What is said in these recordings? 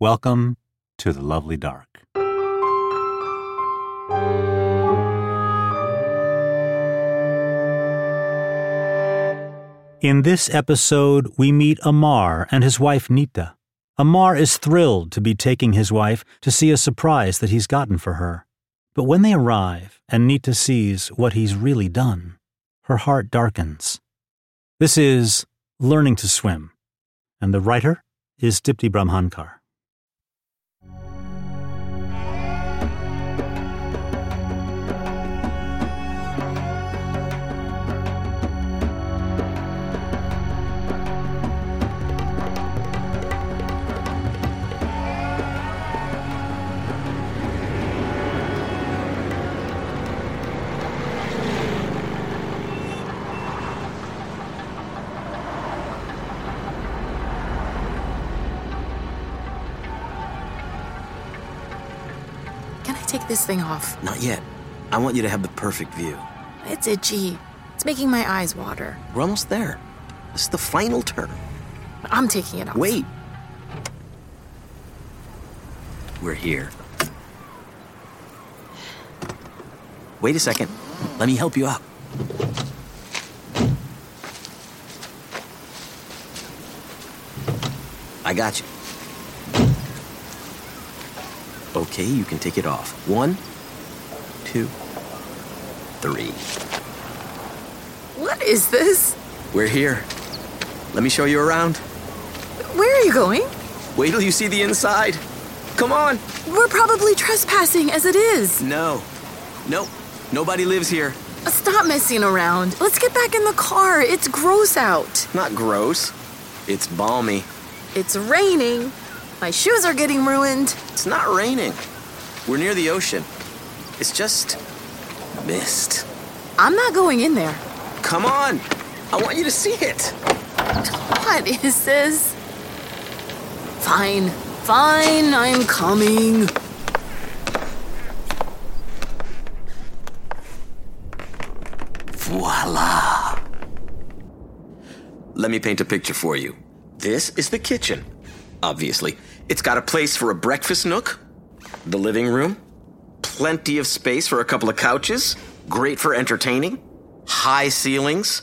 Welcome to the lovely dark. In this episode, we meet Amar and his wife Neeta. Amar is thrilled to be taking his wife to see a surprise that he's gotten for her. But when they arrive and Neeta sees what he's really done, her heart darkens. This is Learning to Swim, and the writer is Dipti Brahmankar. Take this thing off? Not yet. I want you to have the perfect view. It's itchy. It's making my eyes water. We're almost there. This is the final turn. I'm taking it off. Wait. We're here. Wait a second. Let me help you up. I got you. Okay, you can take it off. One, two, three. What is this? We're here. Let me show you around. Where are you going? Wait till you see the inside. Come on. We're probably trespassing as it is. No. Nope. Nobody lives here. Stop messing around. Let's get back in the car. It's gross out. Not gross. It's balmy. It's raining. My shoes are getting ruined. It's not raining. We're near the ocean. It's just mist. I'm not going in there. Come on. I want you to see it. What is this? Fine. Fine, I'm coming. Voila. Let me paint a picture for you. This is the kitchen. Obviously, it's got a place for a breakfast nook, the living room, plenty of space for a couple of couches, great for entertaining, high ceilings,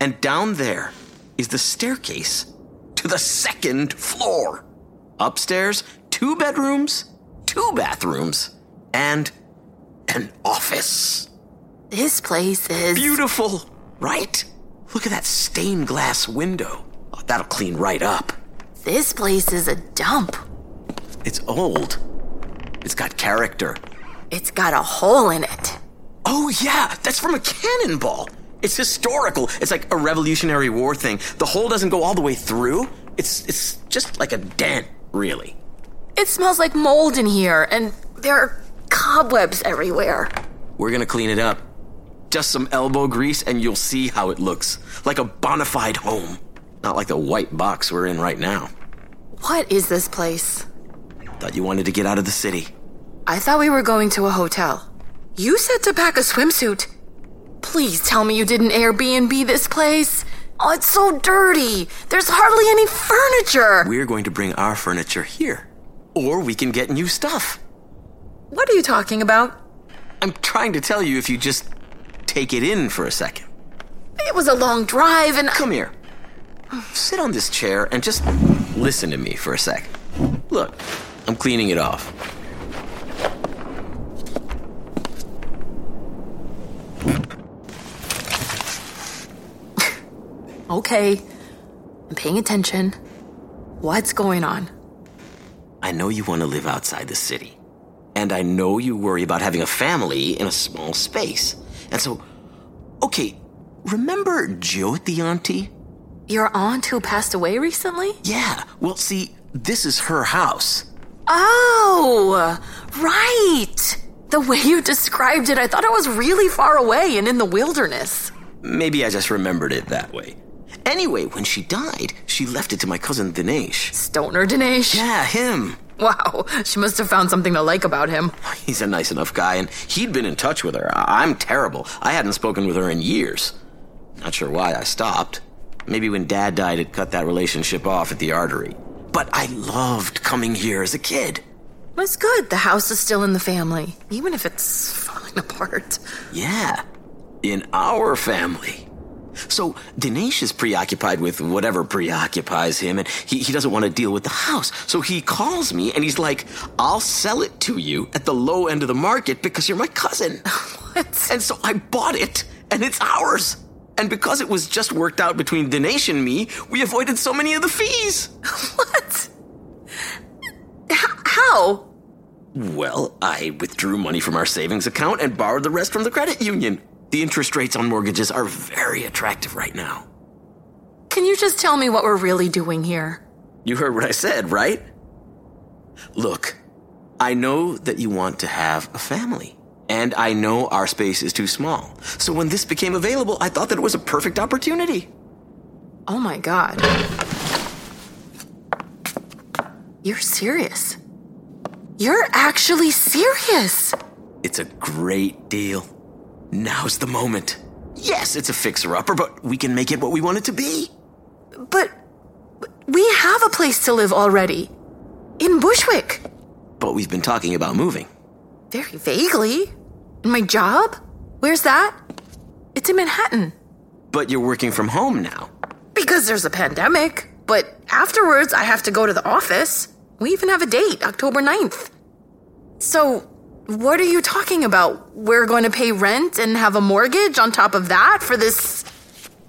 and down there is the staircase to the second floor. Upstairs, two bedrooms, two bathrooms, and an office. This place is. Beautiful, right? Look at that stained glass window. Oh, that'll clean right up. This place is a dump. It's old. It's got character. It's got a hole in it. Oh, yeah, that's from a cannonball. It's historical. It's like a Revolutionary War thing. The hole doesn't go all the way through. It's it's just like a dent, really. It smells like mold in here, and there are cobwebs everywhere. We're gonna clean it up. Just some elbow grease, and you'll see how it looks. Like a bona fide home. Not like the white box we're in right now. What is this place? Thought you wanted to get out of the city. I thought we were going to a hotel. You said to pack a swimsuit. Please tell me you didn't Airbnb this place. Oh, it's so dirty. There's hardly any furniture. We're going to bring our furniture here. Or we can get new stuff. What are you talking about? I'm trying to tell you if you just take it in for a second. It was a long drive and. Come here. Sit on this chair and just listen to me for a sec. Look, I'm cleaning it off. Okay. I'm paying attention. What's going on? I know you want to live outside the city. And I know you worry about having a family in a small space. And so, okay, remember Jyoti auntie? Your aunt who passed away recently? Yeah, well, see, this is her house. Oh, right. The way you described it, I thought it was really far away and in the wilderness. Maybe I just remembered it that way. Anyway, when she died, she left it to my cousin Dinesh. Stoner Dinesh? Yeah, him. Wow, she must have found something to like about him. He's a nice enough guy, and he'd been in touch with her. I- I'm terrible. I hadn't spoken with her in years. Not sure why I stopped. Maybe when Dad died, it cut that relationship off at the artery. But I loved coming here as a kid. It's good. The house is still in the family, even if it's falling apart. Yeah, in our family. So Dinesh is preoccupied with whatever preoccupies him, and he, he doesn't want to deal with the house. So he calls me and he's like, I'll sell it to you at the low end of the market because you're my cousin. What? And so I bought it, and it's ours. And because it was just worked out between Dinesh and me, we avoided so many of the fees. What? H- how? Well, I withdrew money from our savings account and borrowed the rest from the credit union. The interest rates on mortgages are very attractive right now. Can you just tell me what we're really doing here? You heard what I said, right? Look, I know that you want to have a family. And I know our space is too small. So when this became available, I thought that it was a perfect opportunity. Oh my god. You're serious. You're actually serious. It's a great deal. Now's the moment. Yes, it's a fixer upper, but we can make it what we want it to be. But but we have a place to live already. In Bushwick. But we've been talking about moving. Very vaguely. My job? Where's that? It's in Manhattan. But you're working from home now. Because there's a pandemic. But afterwards, I have to go to the office. We even have a date, October 9th. So, what are you talking about? We're going to pay rent and have a mortgage on top of that for this.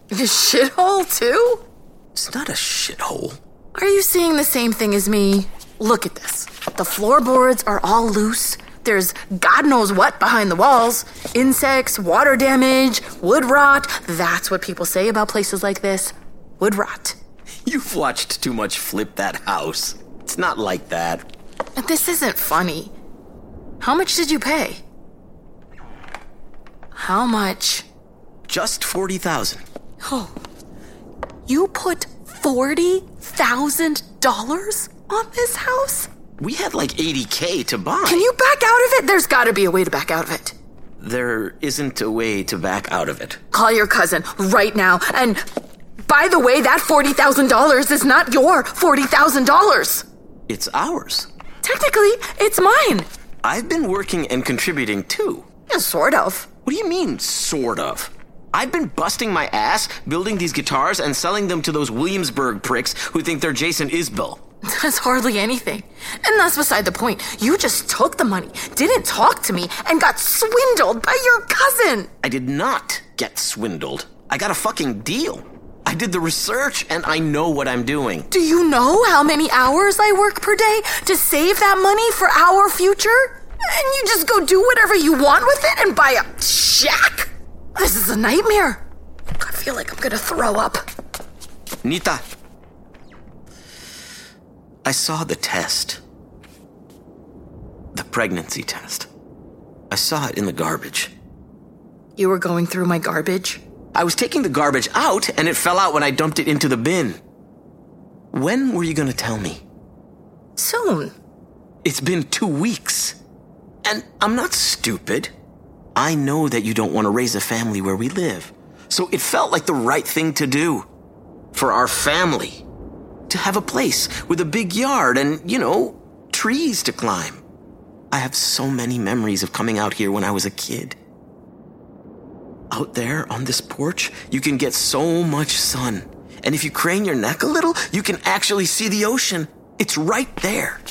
this shithole, too? It's not a shithole. Are you seeing the same thing as me? Look at this. The floorboards are all loose. There's God knows what behind the walls insects, water damage, wood rot. That's what people say about places like this wood rot. You've watched too much Flip That House. It's not like that. This isn't funny. How much did you pay? How much? Just 40,000. Oh. You put $40,000 on this house? We had like 80k to buy. Can you back out of it? There's gotta be a way to back out of it. There isn't a way to back out of it. Call your cousin right now. And by the way, that $40,000 is not your $40,000. It's ours. Technically, it's mine. I've been working and contributing too. Yeah, sort of. What do you mean, sort of? I've been busting my ass building these guitars and selling them to those Williamsburg pricks who think they're Jason Isbell. That's hardly anything. And that's beside the point. You just took the money, didn't talk to me, and got swindled by your cousin. I did not get swindled. I got a fucking deal. I did the research and I know what I'm doing. Do you know how many hours I work per day to save that money for our future? And you just go do whatever you want with it and buy a shack? This is a nightmare. I feel like I'm gonna throw up. Neeta, I saw the test. The pregnancy test. I saw it in the garbage. You were going through my garbage? I was taking the garbage out and it fell out when I dumped it into the bin. When were you gonna tell me? Soon. It's been two weeks. And I'm not stupid. I know that you don't want to raise a family where we live. So it felt like the right thing to do. For our family. To have a place with a big yard and, you know, trees to climb. I have so many memories of coming out here when I was a kid. Out there on this porch, you can get so much sun. And if you crane your neck a little, you can actually see the ocean. It's right there.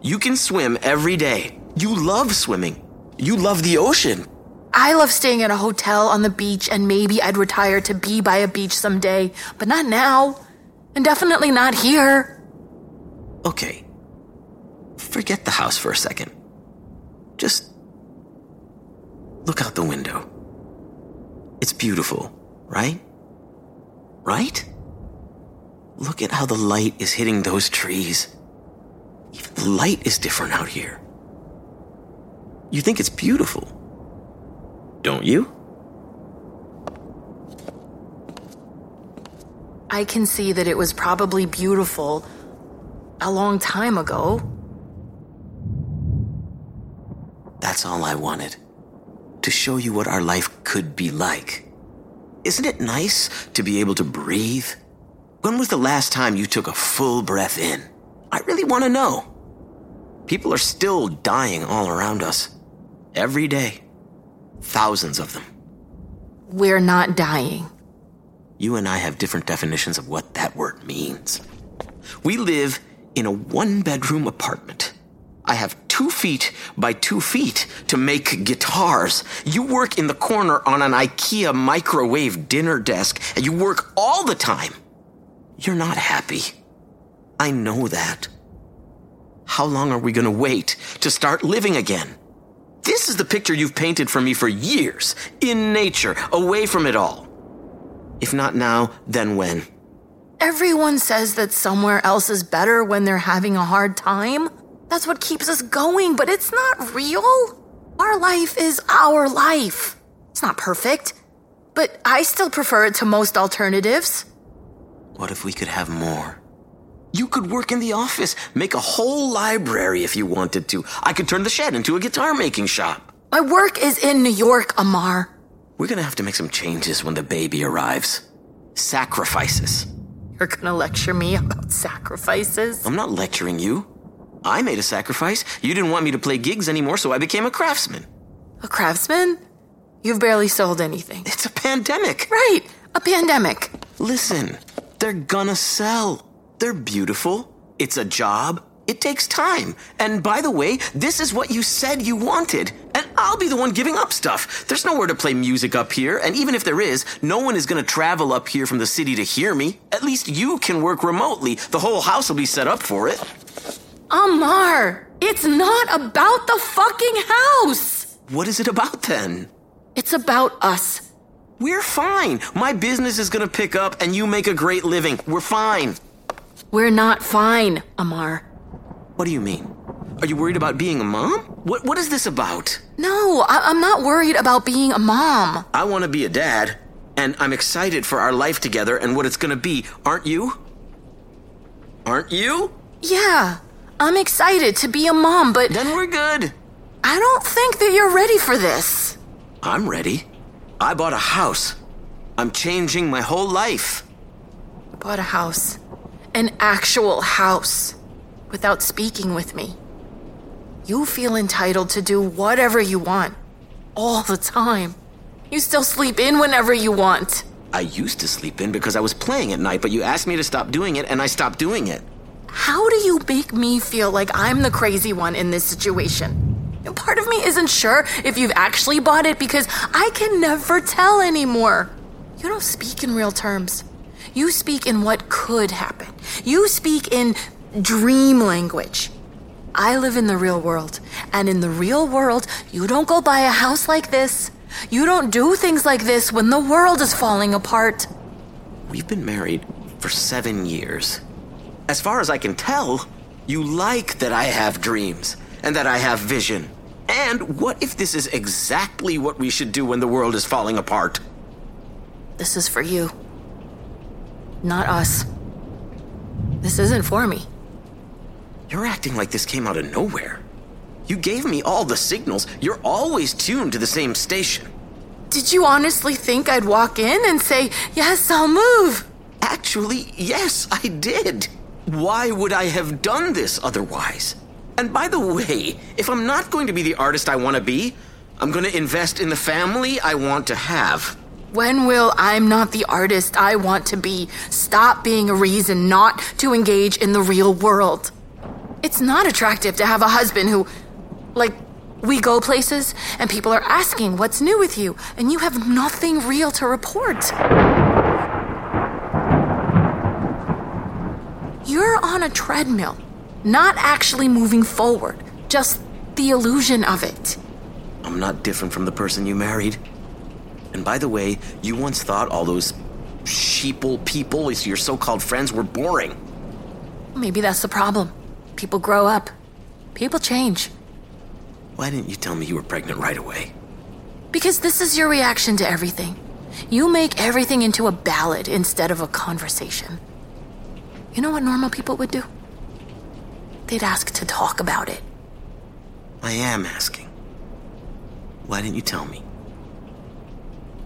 You can swim every day. You love swimming. You love the ocean. I love staying at a hotel on the beach, and maybe I'd retire to be by a beach someday, but not now. And definitely not here. Okay. Forget the house for a second. Just look out the window. It's beautiful, right? Right? Look at how the light is hitting those trees. Even the light is different out here. You think it's beautiful, don't you? I can see that it was probably beautiful a long time ago. That's all I wanted. To show you what our life could be like. Isn't it nice to be able to breathe? When was the last time you took a full breath in? I really want to know. People are still dying all around us. Every day. Thousands of them. We're not dying. You and I have different definitions of what that word means. We live in a one bedroom apartment. I have two feet by two feet to make guitars. You work in the corner on an IKEA microwave dinner desk, and you work all the time. You're not happy. I know that. How long are we going to wait to start living again? This is the picture you've painted for me for years, in nature, away from it all. If not now, then when? Everyone says that somewhere else is better when they're having a hard time. That's what keeps us going, but it's not real. Our life is our life. It's not perfect, but I still prefer it to most alternatives. What if we could have more? You could work in the office, make a whole library if you wanted to. I could turn the shed into a guitar making shop. My work is in New York, Amar. We're gonna have to make some changes when the baby arrives. Sacrifices. You're gonna lecture me about sacrifices? I'm not lecturing you. I made a sacrifice. You didn't want me to play gigs anymore, so I became a craftsman. A craftsman? You've barely sold anything. It's a pandemic. Right, a pandemic. Listen, they're gonna sell. They're beautiful. It's a job. It takes time. And by the way, this is what you said you wanted. I'll be the one giving up stuff. There's nowhere to play music up here. And even if there is, no one is going to travel up here from the city to hear me. At least you can work remotely. The whole house will be set up for it. Amar, it's not about the fucking house. What is it about then? It's about us. We're fine. My business is going to pick up and you make a great living. We're fine. We're not fine, Amar. What do you mean? Are you worried about being a mom? What, what is this about? No, I- I'm not worried about being a mom. I want to be a dad, and I'm excited for our life together and what it's going to be. Aren't you? Aren't you? Yeah, I'm excited to be a mom, but Then we're good. I don't think that you're ready for this. I'm ready. I bought a house. I'm changing my whole life. Bought a house. An actual house. Without speaking with me. You feel entitled to do whatever you want. All the time. You still sleep in whenever you want. I used to sleep in because I was playing at night, but you asked me to stop doing it, and I stopped doing it. How do you make me feel like I'm the crazy one in this situation? Part of me isn't sure if you've actually bought it because I can never tell anymore. You don't speak in real terms. You speak in what could happen. You speak in dream language. I live in the real world, and in the real world, you don't go buy a house like this. You don't do things like this when the world is falling apart. We've been married for seven years. As far as I can tell, you like that I have dreams and that I have vision. And what if this is exactly what we should do when the world is falling apart? This is for you, not us. This isn't for me. You're acting like this came out of nowhere. You gave me all the signals. You're always tuned to the same station. Did you honestly think I'd walk in and say, Yes, I'll move? Actually, yes, I did. Why would I have done this otherwise? And by the way, if I'm not going to be the artist I want to be, I'm going to invest in the family I want to have. When will I'm not the artist I want to be stop being a reason not to engage in the real world? It's not attractive to have a husband who, like, we go places and people are asking what's new with you, and you have nothing real to report. You're on a treadmill, not actually moving forward, just the illusion of it. I'm not different from the person you married. And by the way, you once thought all those sheeple people, your so called friends, were boring. Maybe that's the problem. People grow up, people change. Why didn't you tell me you were pregnant right away? Because this is your reaction to everything. You make everything into a ballad instead of a conversation. You know what normal people would do? They'd ask to talk about it. I am asking. Why didn't you tell me?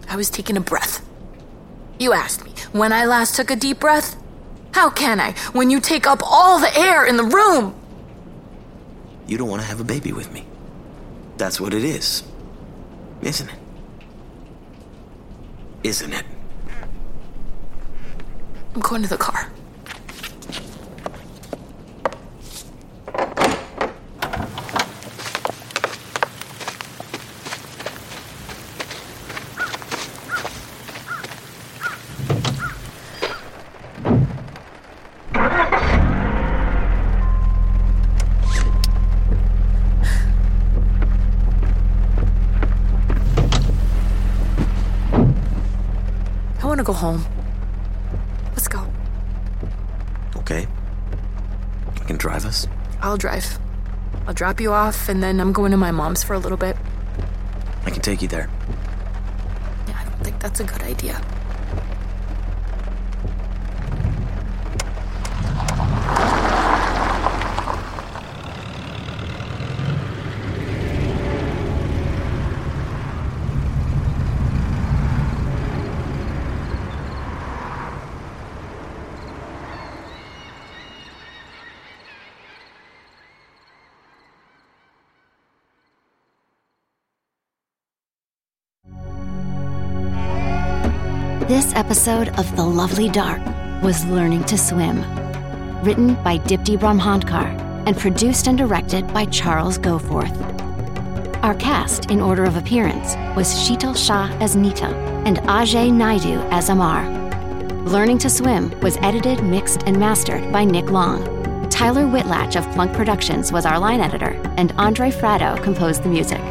I was taking a breath. You asked me when I last took a deep breath. How can I when you take up all the air in the room? You don't want to have a baby with me. That's what it is. Isn't it? Isn't it? I'm going to the car. Home. Let's go. Okay. You can drive us. I'll drive. I'll drop you off, and then I'm going to my mom's for a little bit. I can take you there. Yeah, I don't think that's a good idea. This episode of The Lovely Dark was Learning to Swim. Written by Dipti Brahmankar and produced and directed by Charles Goforth. Our cast, in order of appearance, was Sheetal Shah as Neeta and Ajay Naidu as Amar. Learning to Swim was edited, mixed, and mastered by Nick Long. Tyler Whitlatch of Plunk Productions was our line editor, and Andre Frado composed the music.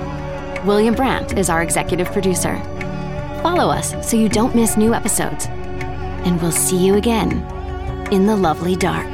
William Brandt is our executive producer. Follow us so you don't miss new episodes. And we'll see you again in the lovely dark.